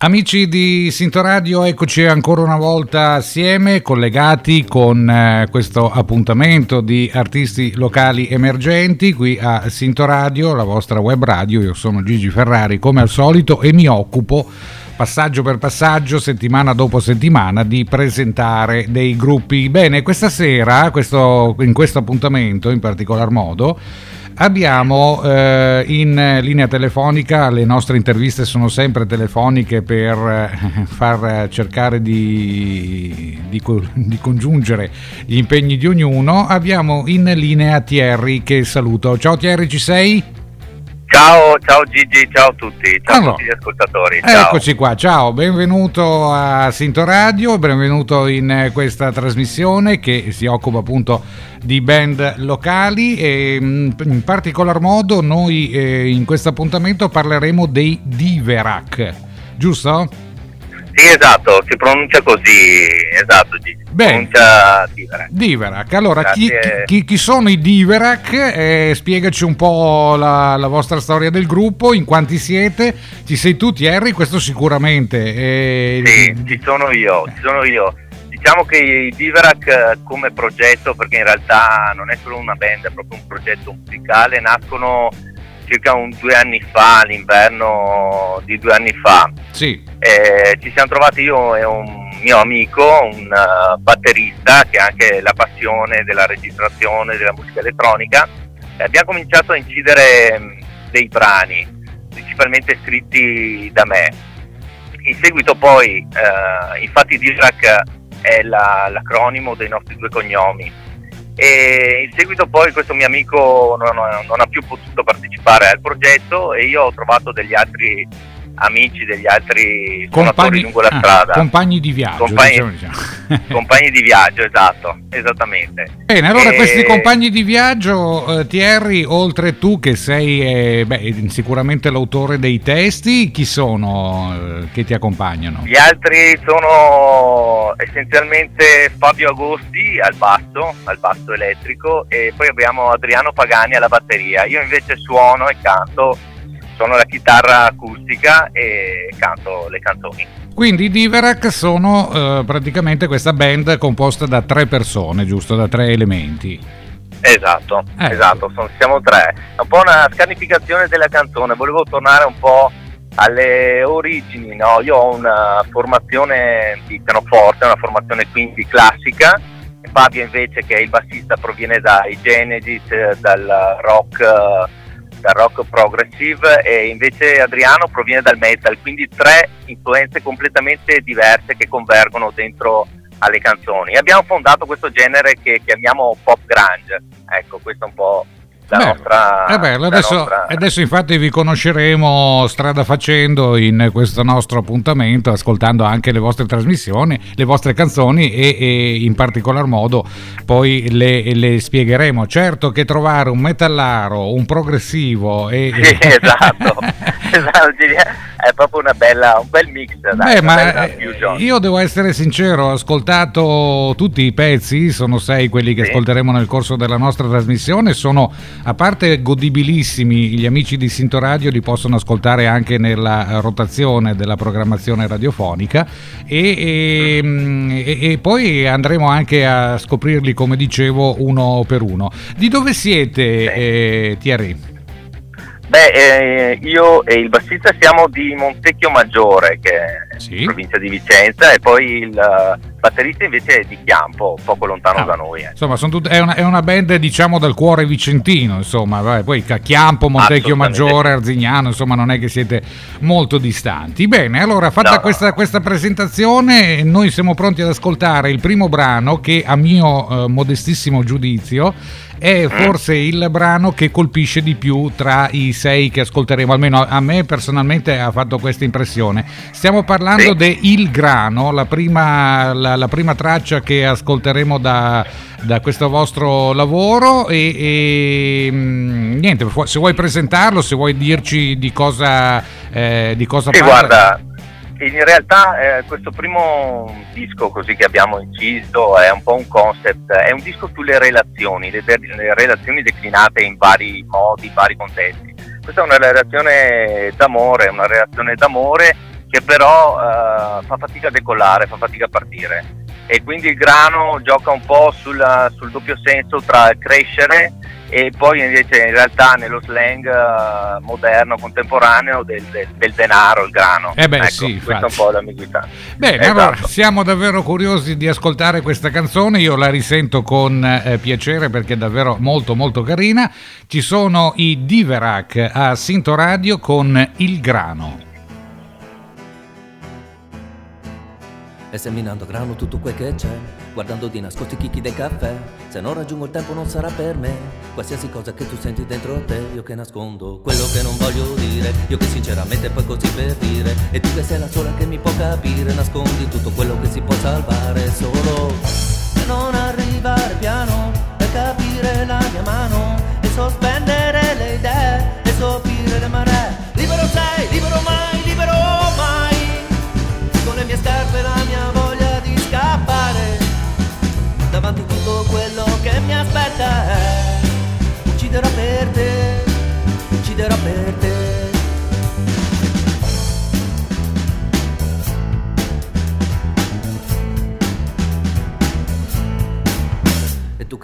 Amici di Sintoradio, eccoci ancora una volta assieme, collegati con eh, questo appuntamento di artisti locali emergenti qui a Sintoradio, la vostra web radio. Io sono Gigi Ferrari come al solito e mi occupo passaggio per passaggio, settimana dopo settimana, di presentare dei gruppi. Bene, questa sera, questo, in questo appuntamento in particolar modo, Abbiamo eh, in linea telefonica, le nostre interviste sono sempre telefoniche per eh, far cercare di, di, di, congiungere gli impegni di ognuno. Abbiamo in linea Thierry che saluto. Ciao Thierry, ci sei? Ciao, ciao Gigi, ciao a tutti, ciao allora, a tutti gli ascoltatori. Ciao. Eccoci qua, ciao, benvenuto a Sinto Radio, benvenuto in questa trasmissione che si occupa appunto di band locali e mm, in particolar modo noi eh, in questo appuntamento parleremo dei Diverac, giusto? Sì, esatto, si pronuncia così, esatto, si pronuncia Diverac. Diverac, allora chi, chi, chi, sono i Diverac? Eh, spiegaci un po' la, la, vostra storia del gruppo, in quanti siete? Ci sei tu Thierry, questo sicuramente. Eh, sì, ci sono io, ci sono io. Diciamo che i Diverac come progetto, perché in realtà non è solo una band, è proprio un progetto musicale, nascono circa un due anni fa, l'inverno di due anni fa. Sì. Eh, ci siamo trovati io e un mio amico, un uh, batterista che ha anche la passione della registrazione della musica elettronica e abbiamo cominciato a incidere mm, dei brani, principalmente scritti da me. In seguito poi, uh, infatti Dirac è la, l'acronimo dei nostri due cognomi, e in seguito poi questo mio amico non, non, ha più potuto partecipare al progetto e io ho trovato degli altri amici, degli altri compagni lungo la ah, strada. Compagni di viaggio. Compagni, diciamo, diciamo. compagni di viaggio, esatto, esattamente. Bene, allora e... questi compagni di viaggio, eh, Thierry, oltre tu che sei eh, beh, sicuramente l'autore dei testi, chi sono eh, che ti accompagnano? Gli altri sono essenzialmente Fabio Agosti al basso, al basso elettrico e poi abbiamo Adriano Pagani alla batteria. Io invece suono e canto suono la chitarra acustica e canto le canzoni. Quindi i Diverac sono eh, praticamente questa band composta da tre persone, giusto? Da tre elementi. Esatto, ecco. esatto, sono, siamo tre. È un po' una scarnificazione della canzone, volevo tornare un po' alle origini, no? Io ho una formazione di pianoforte, una formazione quindi classica, Fabio invece che è il bassista proviene dai Genesis, dal rock dal rock progressive e invece Adriano proviene dal metal, quindi tre influenze completamente diverse che convergono dentro alle canzoni. Abbiamo fondato questo genere che chiamiamo pop grunge, ecco questo è un po' la Beh, nostra, è bello. Adesso, nostra... adesso, infatti vi conosceremo strada facendo in questo nostro appuntamento, ascoltando anche le vostre trasmissioni, le vostre canzoni e, e in particolar modo poi le, le, spiegheremo. Certo che trovare un metallaro, un progressivo e... Sì, esatto è proprio una bella, un bel mix. Dai, Beh, ma io devo essere sincero, ho ascoltato tutti i pezzi, sono sei quelli che sì. ascolteremo nel corso della nostra trasmissione, sono a parte godibilissimi, gli amici di Sinto Radio li possono ascoltare anche nella rotazione della programmazione radiofonica e, e, e poi andremo anche a scoprirli, come dicevo, uno per uno. Di dove siete, sì. eh, Thierry? Beh, eh, io e il bassista siamo di Montecchio Maggiore, che è sì. provincia di Vicenza, e poi il batterista invece è di Chiampo, poco lontano ah, da noi. Eh. Insomma, tut- è, una, è, una, band diciamo dal cuore vicentino, insomma, vai, poi Chiampo, Montecchio Maggiore, Arzignano, insomma, non è che siete molto distanti. Bene, allora, fatta no, questa, no. questa, presentazione, noi siamo pronti ad ascoltare il primo brano che, a mio eh, modestissimo giudizio, è mm. forse il brano che colpisce di più tra i sei che ascolteremo, almeno a me personalmente ha fatto questa impressione. Stiamo parlando sì. di Il Grano, la prima, la, la prima, traccia che ascolteremo da, da questo vostro lavoro e, e, mm, niente, se vuoi presentarlo, se vuoi dirci di cosa, eh, di cosa sì, parla. Guarda, in realtà eh, questo primo disco così che abbiamo inciso è un po' un concept, è un disco sulle relazioni, le, le relazioni declinate in vari modi, in vari contesti. Questa è una relazione d'amore, una relazione d'amore che però uh, fa fatica a decollare, fa fatica a partire e quindi il grano gioca un po' sul, sul doppio senso tra crescere e poi invece in realtà nello slang uh, moderno, contemporaneo del, del, del, denaro, il grano. Eh beh, ecco, sì, questa è un po' l'ambiguità. Bene, esatto. allora siamo davvero curiosi di ascoltare questa canzone, io la risento con eh, piacere perché è davvero molto molto carina. Ci sono i Diverac a Sinto Radio con Il Grano. E seminando grano tutto quel che c'è Guardando di nascosto i chicchi del caffè Se non raggiungo il tempo non sarà per me. Qualsiasi cosa che tu senti dentro te Io che nascondo quello che non voglio dire Io che sinceramente poi così per dire. E tu che sei la sola che mi può capire Nascondi tutto quello che si può salvare Solo se non arrivare piano Per capire la mia mano E sospendere le idee E sopire le maree Libero sei,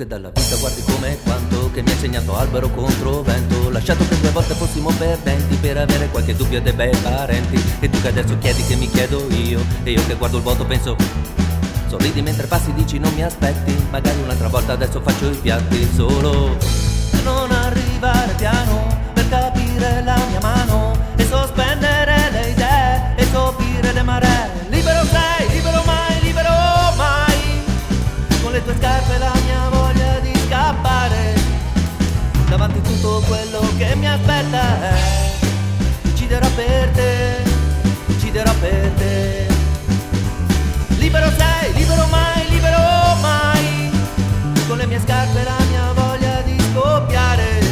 che dalla vita guardi come e quanto Che mi ha insegnato albero contro vento. Lasciato che due volte fossimo perdenti Per avere qualche dubbio dei bei parenti. E tu che adesso chiedi che mi chiedo io E io che guardo il vuoto penso Sorridi mentre passi dici non mi aspetti. Magari un'altra volta adesso faccio i piatti Solo. Non arrivare piano Per capire la mia mano E sospendere le idee E sopire le maree Libero sei, libero mai, libero mai. Con le tue scarpe la che mi aspetta è Ucciderò per te, ucciderò per te. Libero sei, libero mai, libero mai. Con le mie scarpe la mia voglia di scoppiare.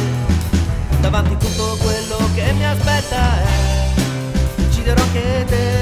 Davanti tutto quello che mi aspetta è Ucciderò anche te,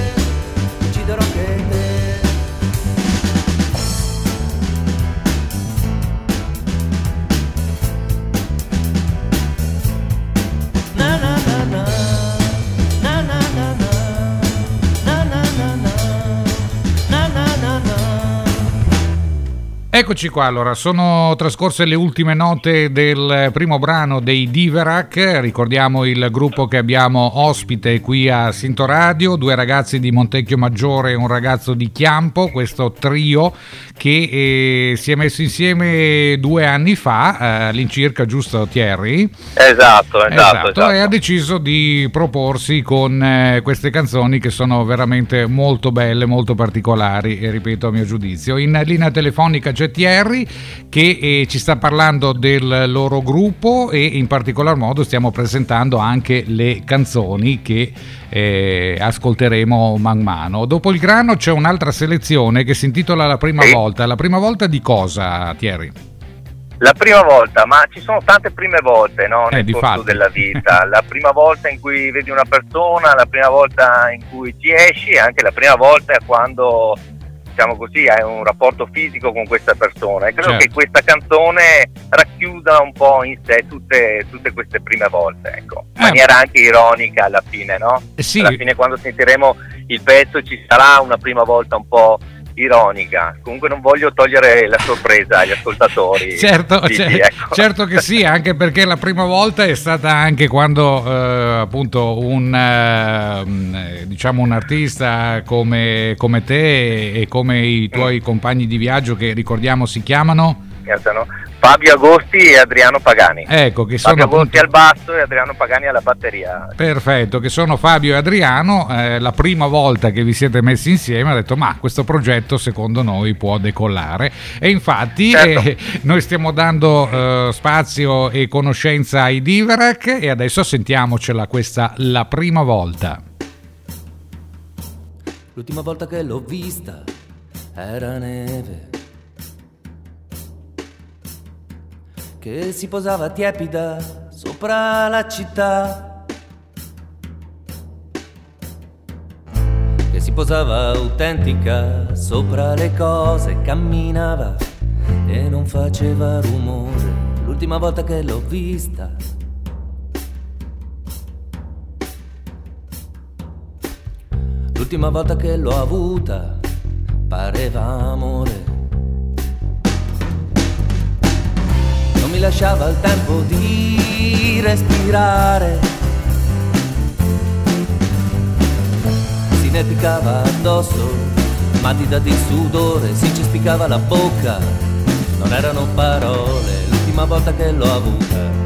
Eccoci qua, allora sono trascorse le ultime note del primo brano dei Diverac, ricordiamo il gruppo che abbiamo ospite qui a Sinto Radio, due ragazzi di Montecchio Maggiore e un ragazzo di Chiampo, questo trio che eh, si è messo insieme due anni fa, eh, all'incirca, giusto Thierry? Esatto, esatto, esatto. E ha deciso di proporsi con eh, queste canzoni che sono veramente molto belle, molto particolari, e ripeto a mio giudizio. In linea telefonica c'è Thierry che eh, ci sta parlando del loro gruppo e in particolar modo stiamo presentando anche le canzoni che eh, ascolteremo man mano. Dopo il grano c'è un'altra selezione che si intitola La prima Sì. volta. La prima volta di cosa, Thierry? La prima volta, ma ci sono tante prime volte no, Eh, nel difatti. corso della vita. La prima volta in cui vedi una persona, la prima volta in cui ci esci anche la prima volta quando, diciamo così, hai un rapporto fisico con questa persona. E credo Certo. che questa canzone racchiuda un po' in sé tutte, tutte queste prime volte, ecco. In Eh. maniera anche ironica alla fine, no? Eh sì, Alla fine quando sentiremo il pezzo ci sarà una prima volta un po' ironica. Comunque non voglio togliere la sorpresa agli ascoltatori. Certo, Sì, cer- sì, ecco. certo che sì, anche perché la prima volta è stata anche quando eh, appunto un, eh, diciamo un artista come, come te e come i tuoi compagni di viaggio che ricordiamo si chiamano, Fabio Agosti e Adriano Pagani. ecco che sono Fabio Agosti appunto... al basso e Adriano Pagani alla batteria. Perfetto, che sono Fabio e Adriano, eh, la prima volta che vi siete messi insieme ha detto ma questo progetto secondo noi può decollare e infatti Certo. eh, noi stiamo dando eh, spazio e conoscenza ai Diverac e adesso sentiamocela questa la prima volta. L'ultima volta che l'ho vista era neve che si posava tiepida sopra la città. Che si posava autentica sopra le cose, camminava e non faceva rumore. L'ultima volta che l'ho vista L'ultima volta che l'ho avuta pareva amore. Lasciava il tempo di respirare. Si nepicava addosso, matita di sudore, si cespicava la bocca. Non erano parole, l'ultima volta che l'ho avuta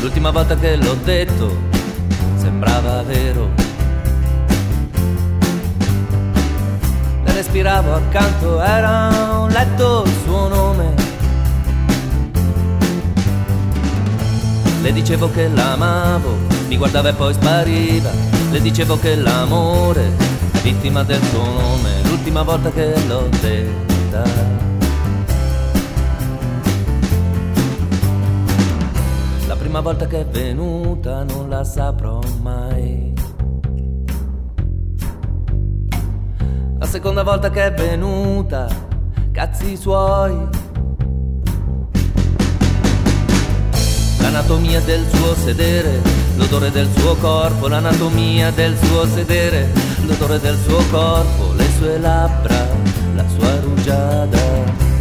L'ultima volta che l'ho detto sembrava vero. Respiravo accanto, era un letto il suo nome. Le dicevo che l'amavo, mi guardava e poi spariva. Le dicevo che l'amore è vittima del suo nome. L'ultima volta che l'ho detta. prima volta che è venuta non la saprò mai. Seconda volta che è venuta, cazzi suoi. L'anatomia del suo sedere, l'odore del suo corpo, l'anatomia del suo sedere, l'odore del suo corpo, le sue labbra, la sua rugiada.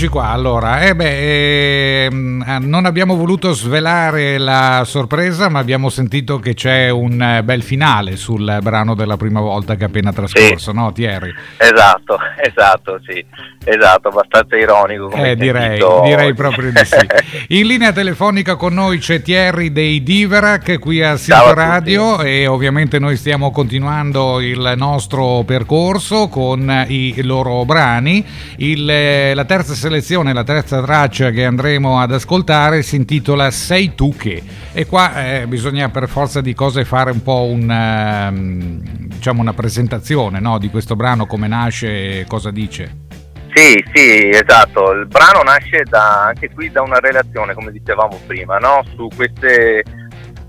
Eccoci qua, allora, eh beh, ah, non abbiamo voluto svelare la sorpresa, ma abbiamo sentito che c'è un eh, bel finale sul brano della prima volta che è appena trascorso, sì. no Thierry? Esatto, esatto, sì, esatto, abbastanza ironico. eh, direi, direi proprio di sì. In linea telefonica con noi c'è Thierry dei Diverac qui a Sito Radio e ovviamente noi stiamo continuando il nostro percorso con i loro brani. Il, eh, la terza selezione, la terza traccia che andremo ad ascoltare si intitola Sei tu che e qua eh, bisogna per forza di cose fare un po' un, uh, diciamo una presentazione no? di questo brano, come nasce e cosa dice. Sì, sì, esatto. Il brano nasce da, anche qui da una relazione, come dicevamo prima, no? su, queste,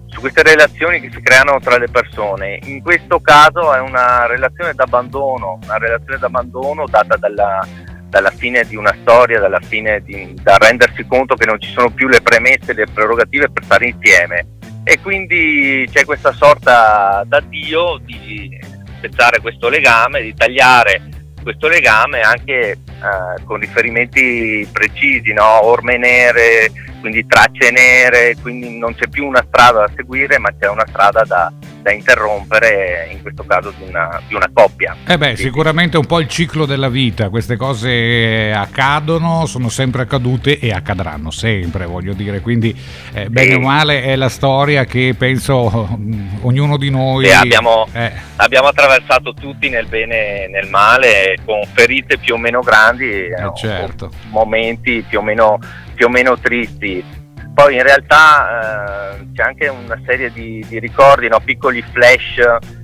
su queste relazioni che si creano tra le persone. In questo caso è una relazione d'abbandono, una relazione d'abbandono data dalla, dalla fine di una storia, dalla fine di, da rendersi conto che non ci sono più le premesse, le prerogative per stare insieme. E quindi c'è questa sorta d'addio di spezzare questo legame, di tagliare questo legame anche eh, con riferimenti precisi, no? orme nere, quindi tracce nere, quindi non c'è più una strada da seguire, ma c'è una strada da, da interrompere, in questo caso di una, di una coppia. Eh beh, sicuramente è un po' il ciclo della vita, queste cose accadono, sono sempre accadute e accadranno sempre, voglio dire, quindi eh, bene o male è la storia che penso ognuno di noi... Sì, abbiamo, eh. abbiamo, attraversato tutti nel bene e nel male, con ferite più o meno grandi, eh, certo. momenti più o meno, più o meno tristi poi in realtà eh, c'è anche una serie di, di ricordi, no? piccoli flash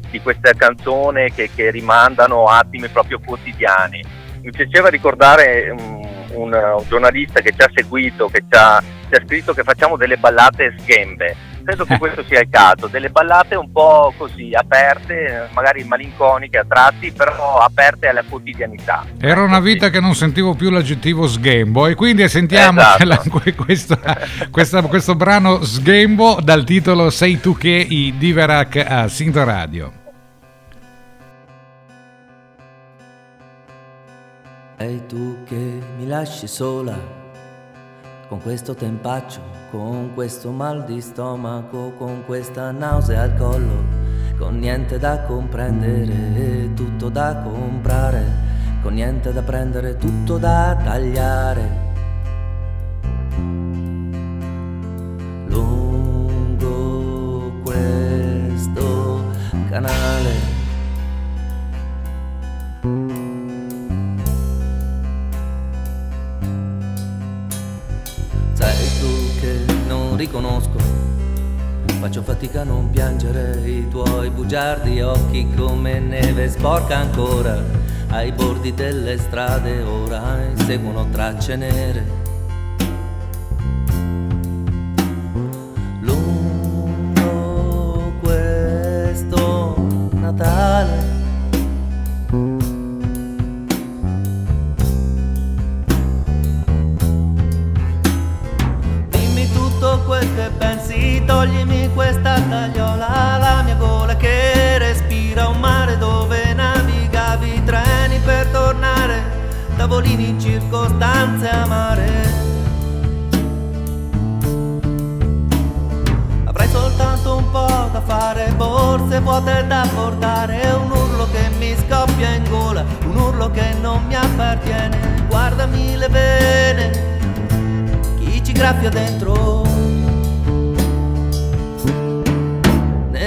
di questa canzone che, che, rimandano attimi proprio quotidiani. Mi piaceva ricordare un, un, un giornalista che ci ha seguito, che ci ha, ha scritto che facciamo delle ballate sghembe credo che questo sia il caso, delle ballate un po' così aperte, magari malinconiche a tratti, però aperte alla quotidianità. Era una vita che non sentivo più l'aggettivo sghembo e quindi sentiamo esatto. la, questo, questa, questo brano sghembo dal titolo Sei tu che i Diverac a Sinto Radio. Sei tu che mi lasci sola con questo tempaccio, con questo mal di stomaco, con questa nausea al collo, con niente da comprendere, tutto da comprare, con niente da prendere, tutto da tagliare. Lungo questo canale riconosco, faccio fatica a non piangere i tuoi bugiardi occhi come neve sporca ancora. Ai bordi delle strade ora inseguono tracce nere Natale. Toglimi questa tagliola, la mia gola che respira un mare dove navigavi treni per tornare, tavolini in circostanze amare. soltanto un po' da fare, borse vuote da portare, un urlo che mi scoppia in gola, un urlo che non mi appartiene, guardami le vene, chi ci graffia dentro?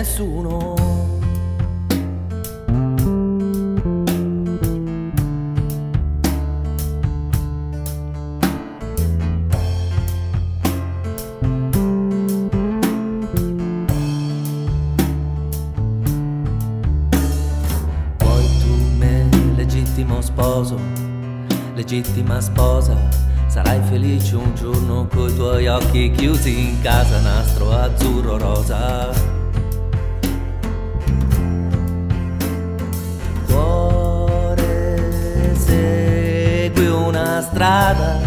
Nessuno. legittima sposa. Sarai felice un giorno coi tuoi occhi chiusi in casa, nastro azzurro rosa. Strada.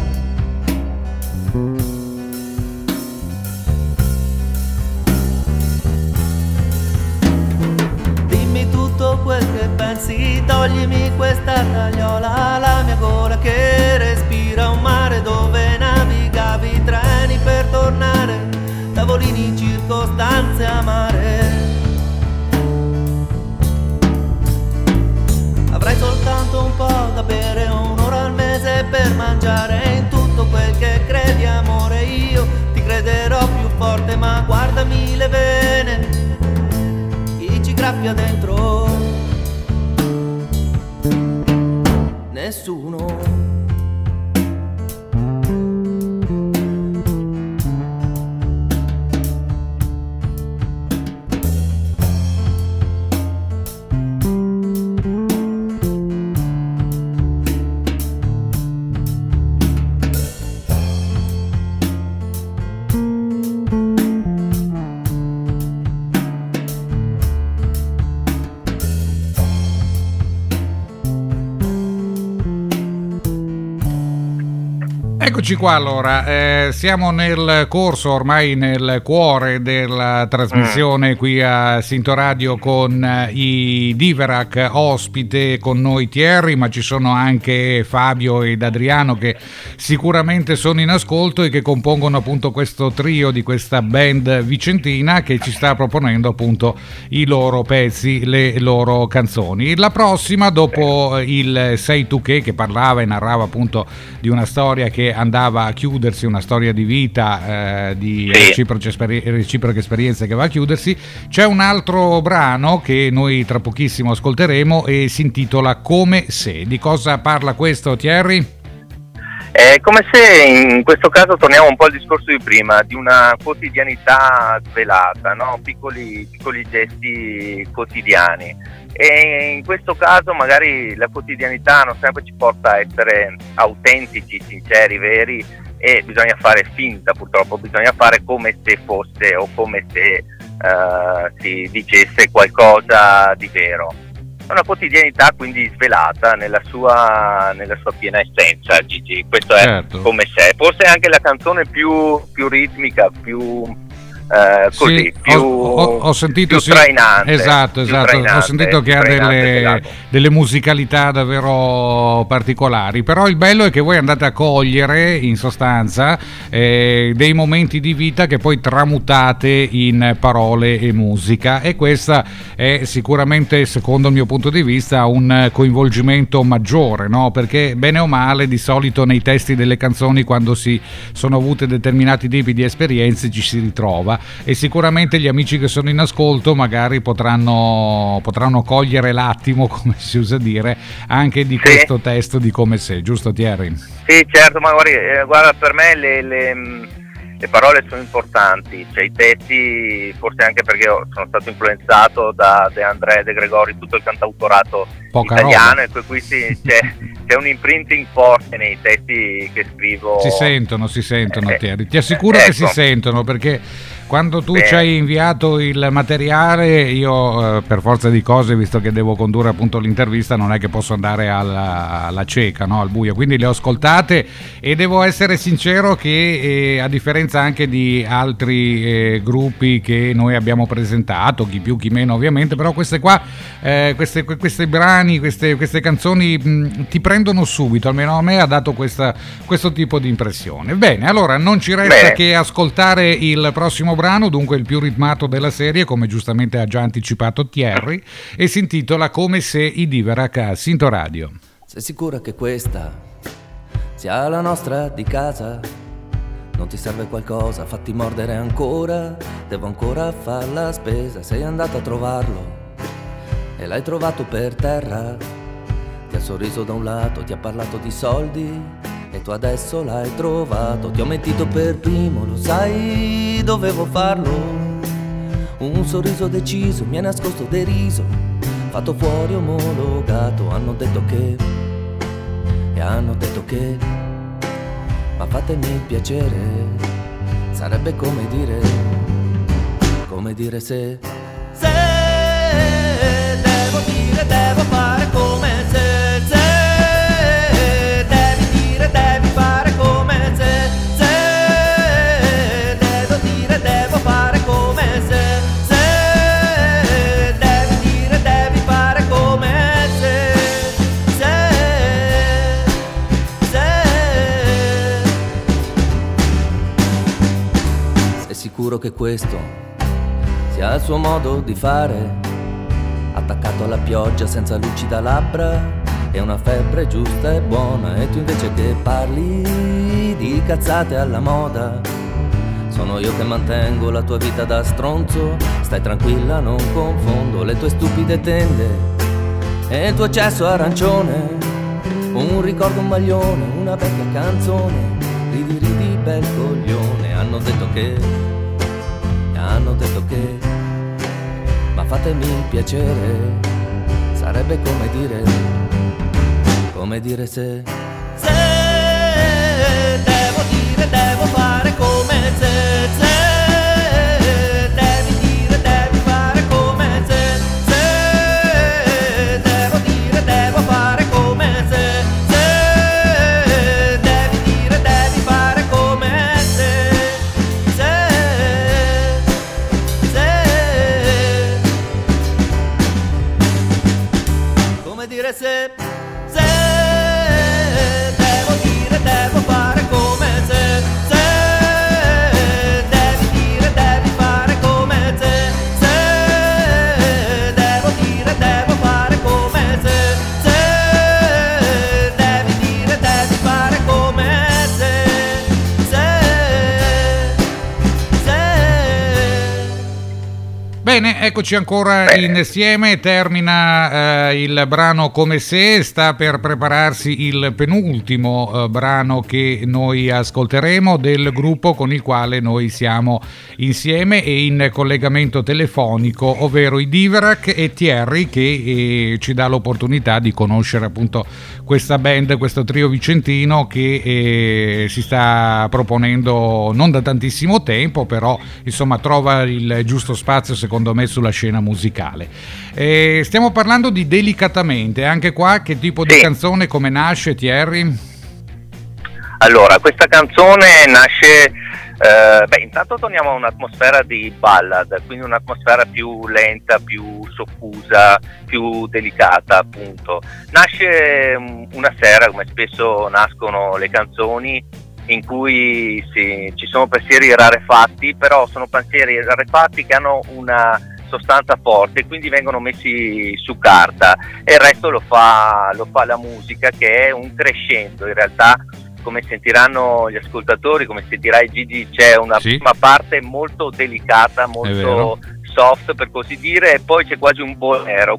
Dimmi tutto quel che pensi, toglimi questa tagliola, la mia gola che respira un mare dove navigavi treni per tornare, tavolini, circostanze amare. Avrai soltanto un po' da bere, un'ora per mangiare in tutto quel che credi amore, io ti crederò più forte, ma guardami le vene, chi ci graffia dentro. nessuno Eccoci qua allora, eh, siamo nel corso, ormai nel cuore della trasmissione mm. qui a Sinto Radio con eh, i Diverac ospite con noi Thierry, ma ci sono anche Fabio ed Adriano che sicuramente sono in ascolto e che compongono appunto questo trio di questa band vicentina che ci sta proponendo appunto i loro pezzi, le loro canzoni. La prossima dopo il Sei tu che che parlava e narrava appunto di una storia che andava andava a chiudersi una storia di vita, eh, di reciproche, esperi- reciproche, esperienze che va a chiudersi. C'è un altro brano che noi tra pochissimo ascolteremo e si intitola Come se. Di cosa parla questo, Thierry? È come se in questo caso torniamo un po' al discorso di prima, di una quotidianità svelata, no? piccoli, piccoli gesti quotidiani e in questo caso magari la quotidianità non sempre ci porta a essere autentici, sinceri, veri e bisogna fare finta purtroppo, bisogna fare come se fosse o come se uh, si dicesse qualcosa di vero è una quotidianità quindi svelata nella sua, nella sua piena essenza, Gigi. Questo certo. è come se, forse anche la canzone più, più ritmica, più eh, così, sì, più, ho, ho, sentito, più trainante. Esatto, esatto. Trainante, ho sentito che ha delle, delle, musicalità davvero particolari, però il bello è che voi andate a cogliere in sostanza eh, dei momenti di vita che poi tramutate in parole e musica e questa è sicuramente, secondo il mio punto di vista, un coinvolgimento maggiore, no? perché bene o male di solito nei testi delle canzoni quando si sono avute determinati tipi di esperienze ci si ritrova e sicuramente gli amici che sono in ascolto magari potranno, potranno cogliere l'attimo, come si usa dire, anche di sì. questo testo di come sei, giusto Thierry? Sì, certo, ma guarda, eh, guarda per me le, le le parole sono importanti, cioè i testi, forse anche perché sono stato influenzato da De André De Gregori, tutto il cantautorato Poca italiano, roba. e qui sì, c'è, c'è, un imprinting forte nei testi che scrivo. Si sentono, si sentono, eh, Ti assicuro ecco. che si ecco. sentono perché quando tu Beh. ci hai inviato il materiale, io eh, per forza di cose, visto che devo condurre appunto l'intervista, non è che posso andare alla, alla cieca, no? al buio, quindi le ho ascoltate e devo essere sincero che eh, a differenza anche di altri eh, gruppi che noi abbiamo presentato, chi più chi meno ovviamente, però queste qua, eh, queste, questi brani, queste, queste canzoni mh, ti prendono subito, almeno a me ha dato questa, questo tipo di impressione. Bene, allora non ci resta Beh. che ascoltare il prossimo brano brano, dunque il più ritmato della serie, come giustamente ha già anticipato Thierry, e si intitola Come se i Diverac a Sinto Radio. Sei sicura che questa sia la nostra di casa? Non ti serve qualcosa, fatti mordere ancora, devo ancora fare la spesa, sei andato a trovarlo e l'hai trovato per terra. Ti ha sorriso da un lato, ti ha parlato di soldi e tu adesso l'hai trovato, ti ho mentito per primo, lo sai, dovevo farlo. Un sorriso deciso, mi ha nascosto deriso, fatto fuori omologato, hanno detto che, e hanno detto che, ma fatemi piacere, sarebbe come dire, come dire se sicuro che questo sia il suo modo di fare. Attaccato alla pioggia senza lucida labbra e una febbre giusta e buona. E tu invece che parli di cazzate alla moda. Sono io che mantengo la tua vita da stronzo. Stai tranquilla, non confondo le tue stupide tende e il tuo cesso arancione. Un ricordo, un maglione, una vecchia canzone. Ridi, ridi, bel coglione. Hanno detto che hanno detto che, ma fatemi il piacere, sarebbe come dire, come dire se, se devo dire, devo fare come se, Bene, eccoci ancora Bene. insieme, termina eh, il brano come se, sta per prepararsi il penultimo eh, brano che noi ascolteremo del gruppo con il quale noi siamo insieme e in collegamento telefonico, ovvero i Diverac e Thierry che eh, ci dà l'opportunità di conoscere appunto questa band, questo trio vicentino che eh, si sta proponendo non da tantissimo tempo, però insomma trova il giusto spazio secondo secondo me sulla scena musicale. Eh, stiamo parlando di Delicatamente, anche qua che tipo sì. di canzone, come nasce Thierry? Allora, questa canzone nasce, eh, beh intanto torniamo a un'atmosfera di ballad, quindi un'atmosfera più lenta, più soffusa, più delicata appunto. Nasce mm, una sera, come spesso nascono le canzoni, in cui sì, ci sono pensieri rarefatti, però sono pensieri rarefatti che hanno una sostanza forte e quindi vengono messi su carta e il resto lo fa, lo fa la musica che è un crescendo in realtà come sentiranno gli ascoltatori, come sentirai Gigi, c'è una sì. prima parte molto delicata, molto soft per così dire, e poi c'è quasi un bolero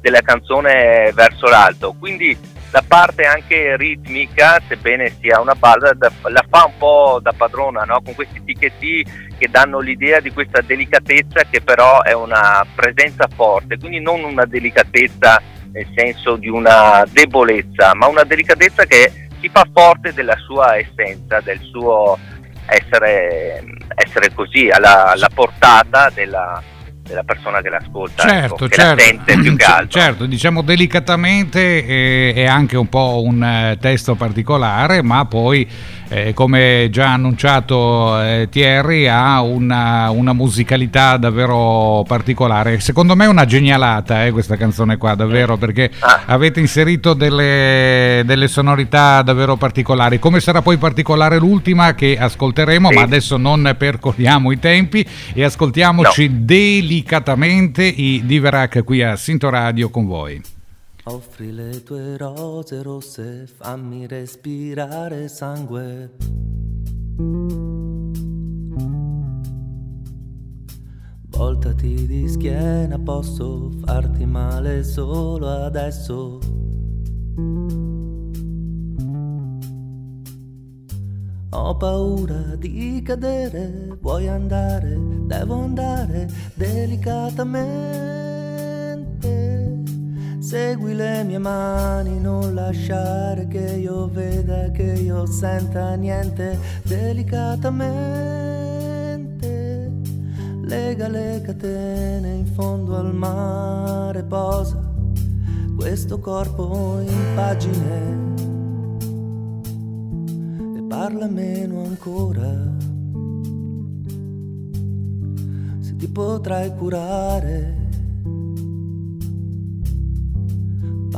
della canzone verso l'alto. Quindi la parte anche ritmica, sebbene sia una ballad, la fa un po' da padrona, no? con questi ticchetti che danno l'idea di questa delicatezza che però è una presenza forte, quindi non una delicatezza nel senso di una debolezza, ma una delicatezza che si fa forte della sua essenza, del suo essere, essere così alla, alla portata della, della persona che l'ascolta, certo, ecco, certo. sente più che altro. Certo, diciamo delicatamente eh, è anche un po' un eh, testo particolare, ma poi eh, come già annunciato eh, Thierry ha una, una, musicalità davvero particolare. Secondo me è una genialata eh, questa canzone qua, davvero, perché ah. avete inserito delle, delle, sonorità davvero particolari. Come sarà poi particolare l'ultima che ascolteremo, sì. ma adesso non percorriamo i tempi e ascoltiamoci no. delicatamente i Diverac qui a Sinto Radio con voi. Offri le tue rose rosse, fammi respirare sangue. Voltati di schiena, posso farti male solo adesso. Ho paura di cadere, vuoi andare, devo andare delicatamente. Segui le mie mani, non lasciare che io veda, che io senta niente delicatamente. Lega le catene in fondo al mare, posa questo corpo in pagine e parla meno ancora. Se ti potrai curare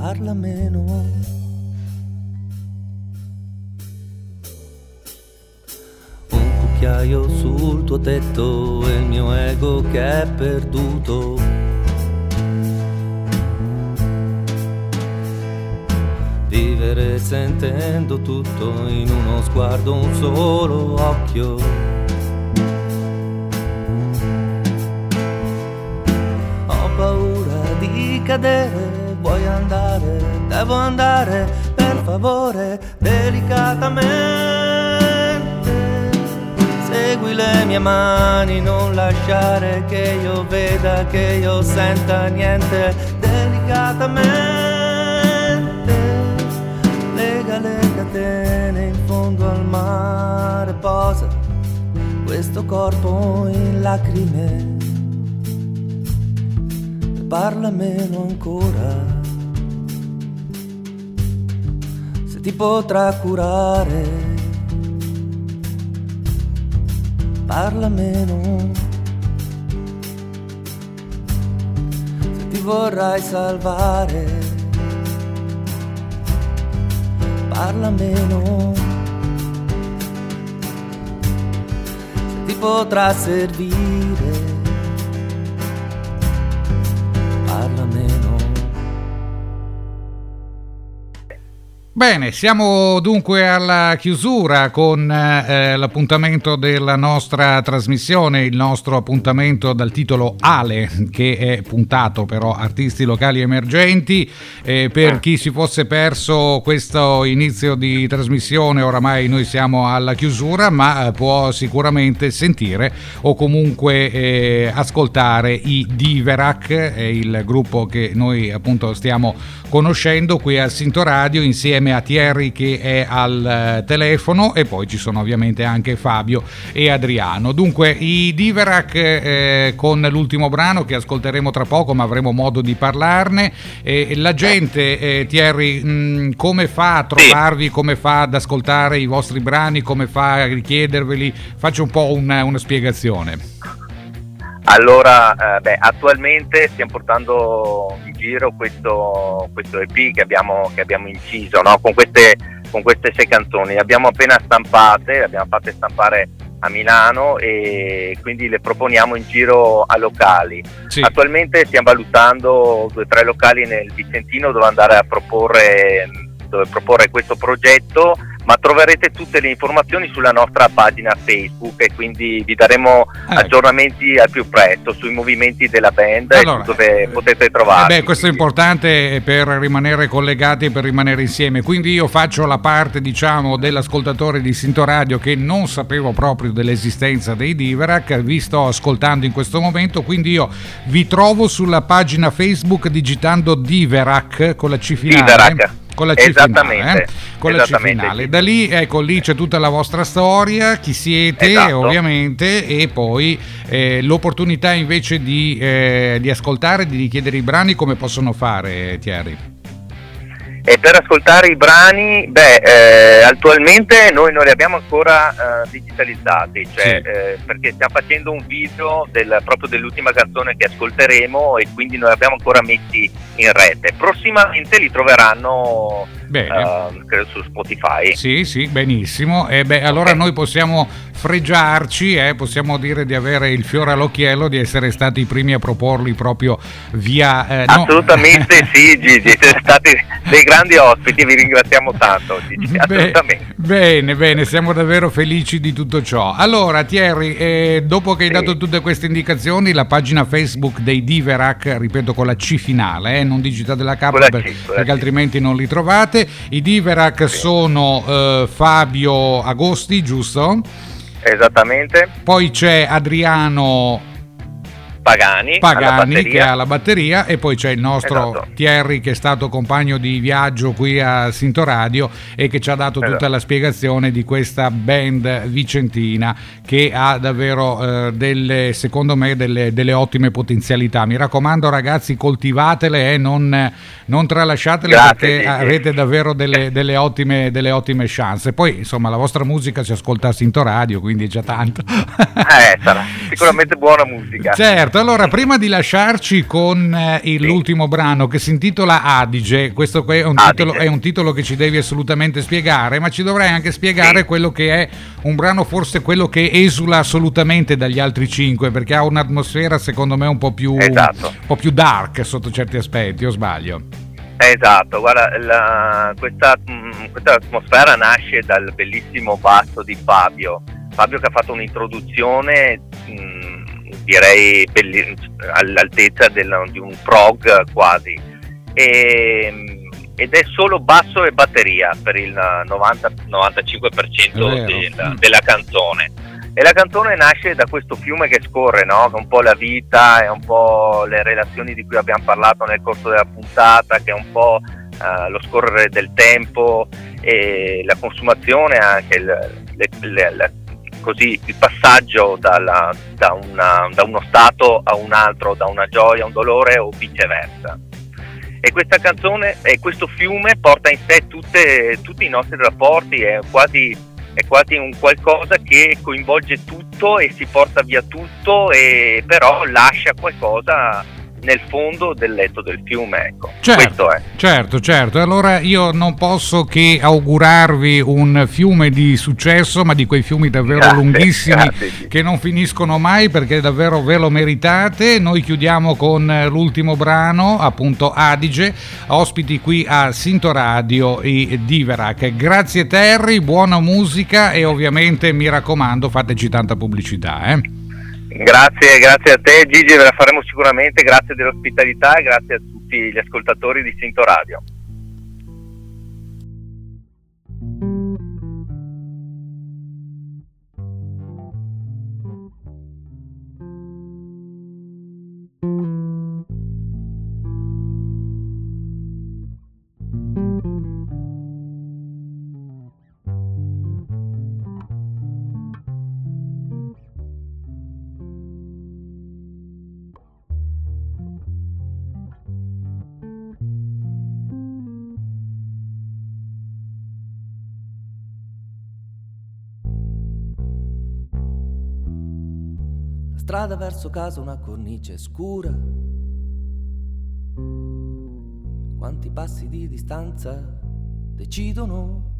parla meno. Un cucchiaio sul tuo tetto e il mio ego che è perduto. Vivere sentendo tutto in uno sguardo, un solo occhio. Ho paura di cadere vuoi andare, devo andare, per favore, delicatamente. Segui le mie mani, non lasciare che io veda, che io senta niente, delicatamente. Lega le catene in fondo al mare, posa questo corpo in lacrime parla meno ancora. Se ti potrà curare, parla meno. Se ti vorrai salvare, parla meno. Se ti potrà servire Bene, siamo dunque alla chiusura con eh, l'appuntamento della nostra trasmissione, il nostro appuntamento dal titolo Ale, che è puntato però artisti locali emergenti. Eh, per chi si fosse perso questo inizio di trasmissione, oramai noi siamo alla chiusura, ma eh, può sicuramente sentire o comunque eh, ascoltare i Diverac, il gruppo che noi appunto stiamo conoscendo qui al Sinto Radio insieme insieme a Thierry che è al eh, telefono e poi ci sono ovviamente anche Fabio e Adriano. Dunque i Diverac eh, con l'ultimo brano che ascolteremo tra poco ma avremo modo di parlarne. Eh, la gente, eh, Thierry, mh, mm, come fa a trovarvi, come fa ad ascoltare i vostri brani, come fa a richiederveli? Faccio un po' una, una spiegazione. Allora, eh, beh, attualmente stiamo portando in giro questo, questo EP che abbiamo, che abbiamo inciso no? con, queste, con, queste, sei canzoni. Le abbiamo appena stampate, le abbiamo fatte stampare a Milano e quindi le proponiamo in giro a locali. Sì. Attualmente stiamo valutando due o tre locali nel Vicentino dove andare a proporre questo, proporre questo progetto, ma troverete tutte le informazioni sulla nostra pagina Facebook e quindi vi daremo ecco. aggiornamenti al più presto sui movimenti della band allora, dove eh, potete trovare. Eh beh, questo è importante per rimanere collegati e per rimanere insieme. Quindi io faccio la parte, diciamo, dell'ascoltatore di Sinto Radio che non sapevo proprio dell'esistenza dei Diverac, vi sto ascoltando in questo momento, quindi io vi trovo sulla pagina Facebook digitando Diverac con la C finale. Diverac con la C finale, eh? con la C finale. Da lì, ecco, lì c'è tutta la vostra storia, chi siete esatto. ovviamente e poi eh, l'opportunità invece di, eh, di ascoltare, di richiedere i brani come possono fare Thierry? E per ascoltare i brani, beh, eh, attualmente noi non li abbiamo ancora eh, digitalizzati, cioè, sì. eh, perché stiamo facendo un video del, proprio dell'ultima canzone che ascolteremo e quindi non li abbiamo ancora messi in rete. Prossimamente li troveranno uh, credo su Spotify. Sì, sì, benissimo. E beh, allora okay. noi possiamo fregiarci, eh, possiamo dire di avere il fiore all'occhiello, di essere stati i primi a proporli proprio via... Eh, assolutamente no. sì Gigi, siete stati dei grandi ospiti, vi ringraziamo tanto Gigi, assolutamente. Bene, bene, siamo davvero felici di tutto ciò. Allora Thierry, eh, dopo che hai sì. dato tutte queste indicazioni, la pagina Facebook dei Diverac, ripeto con la C finale, eh, non digitate la K perché, perché altrimenti non li trovate. I Diverac sono eh, Fabio Agosti, giusto? Esattamente. Poi c'è Adriano Pagani, Pagani che ha la batteria e poi c'è il nostro esatto. Thierry che è stato compagno di viaggio qui a Sinto Radio e che ci ha dato esatto. tutta la spiegazione di questa band vicentina che ha davvero eh, delle, secondo me delle, delle, ottime potenzialità. Mi raccomando ragazzi coltivatele e eh, non, non, tralasciatele Grazie, perché sì, avete davvero delle, delle, ottime, delle ottime chance. Poi insomma la vostra musica si ascolta a Sinto Radio quindi è già tanto. Eh, sarà sicuramente buona musica. Certo allora prima di lasciarci con eh, l'ultimo brano che si intitola Adige, questo è un, Adige. Titolo, è un, Titolo, che ci devi assolutamente spiegare, ma ci dovrai anche spiegare sì. quello che è un brano, forse quello che esula assolutamente dagli altri cinque, perché ha un'atmosfera secondo me un po' più, esatto. un po più dark sotto certi aspetti, o sbaglio? Esatto, guarda, la, questa, mh, questa atmosfera nasce dal bellissimo basso di Fabio. Fabio che ha fatto un'introduzione mh, direi belli- all'altezza del, di un prog quasi. E, ed è solo basso e batteria per il 90-95% del, della canzone. E la canzone nasce da questo fiume che scorre, no? un po' la vita, è un po' le relazioni di cui abbiamo parlato nel corso della puntata, che è un po' uh, lo scorrere del tempo e la consumazione, anche il, le, le, le, così il passaggio dalla, da, una, da, uno stato a un altro, da una gioia a un dolore o viceversa. E questa canzone e questo fiume porta in sé tutte, tutti i nostri rapporti, è quasi, è quasi un qualcosa che coinvolge tutto e si porta via tutto, e però lascia qualcosa nel fondo del letto del fiume. Ecco. Certo, certo, certo. Allora io non posso che augurarvi un fiume di successo, ma di quei fiumi davvero grazie, lunghissimi grazie. che non finiscono mai perché davvero ve lo meritate. Noi chiudiamo con l'ultimo brano, appunto Adige, ospiti qui a Sinto Radio e Diverac. Grazie Terry, buona musica e ovviamente mi raccomando fateci tanta pubblicità. Eh? Grazie, grazie a te Gigi, ve la faremo sicuramente, grazie dell'ospitalità e grazie a tutti gli ascoltatori di Sinto Radio. Strada verso casa una cornice scura. Quanti passi di distanza decidono?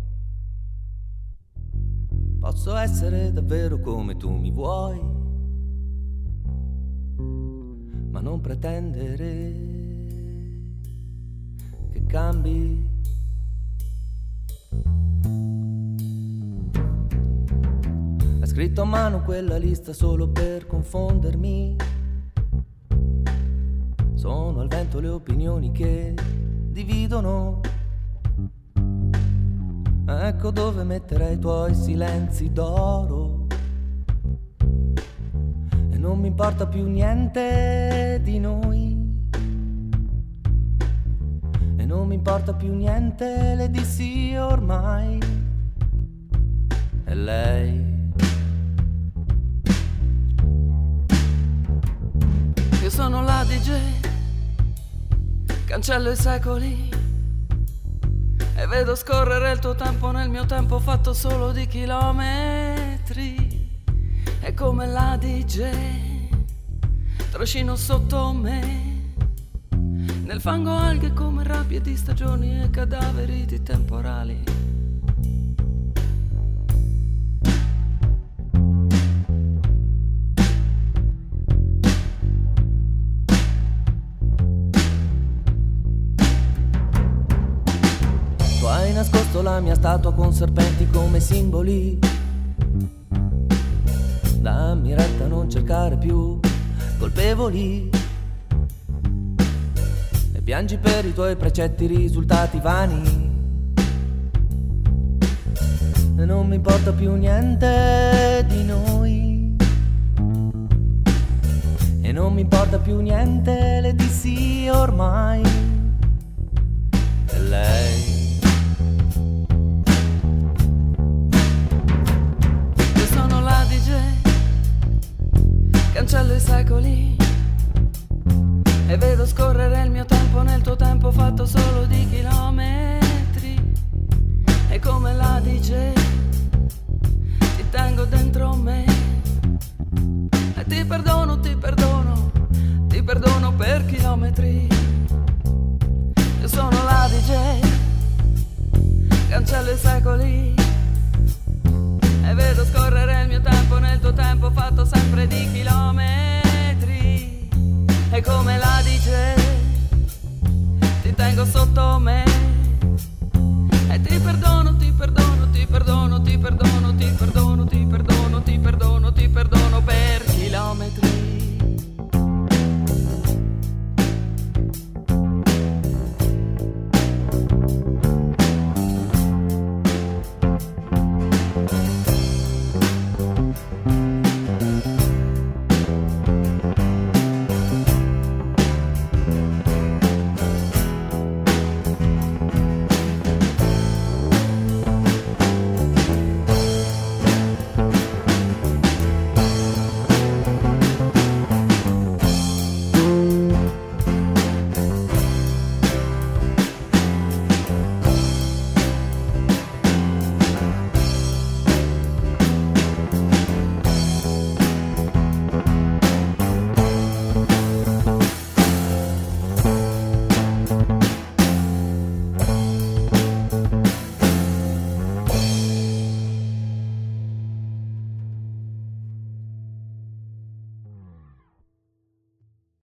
Posso essere davvero come tu mi vuoi, ma non pretendere che cambi scritto a mano quella lista solo per confondermi. Sono al vento le opinioni che dividono. Ecco dove metterei i tuoi silenzi d'oro. E non mi importa più niente di noi. Non mi importa più niente, le dissi ormai. E lei sono la cancello i secoli e vedo scorrere il tuo tempo nel mio tempo fatto solo di chilometri. E come la trascino sotto me. Nel fango alghe come rabbie di stagioni e cadaveri di temporali. Nascosto la mia statua con serpenti come simboli. Dammi retta a non cercare più colpevoli. E piangi per i tuoi precetti risultati vani. E non mi importa più niente di noi. E non mi importa più niente, le dissi ormai. E lei cancello i secoli e vedo scorrere il mio tempo nel tuo tempo fatto solo di chilometri. E come la dice ti tengo dentro me e ti perdono, ti perdono, ti perdono per chilometri. Io sono la DJ cancello i secoli e vedo scorrere il mio tempo nel tuo tempo fatto sempre di chilometri. E come la dice ti tengo sotto me. E ti perdono, ti perdono, ti perdono, ti perdono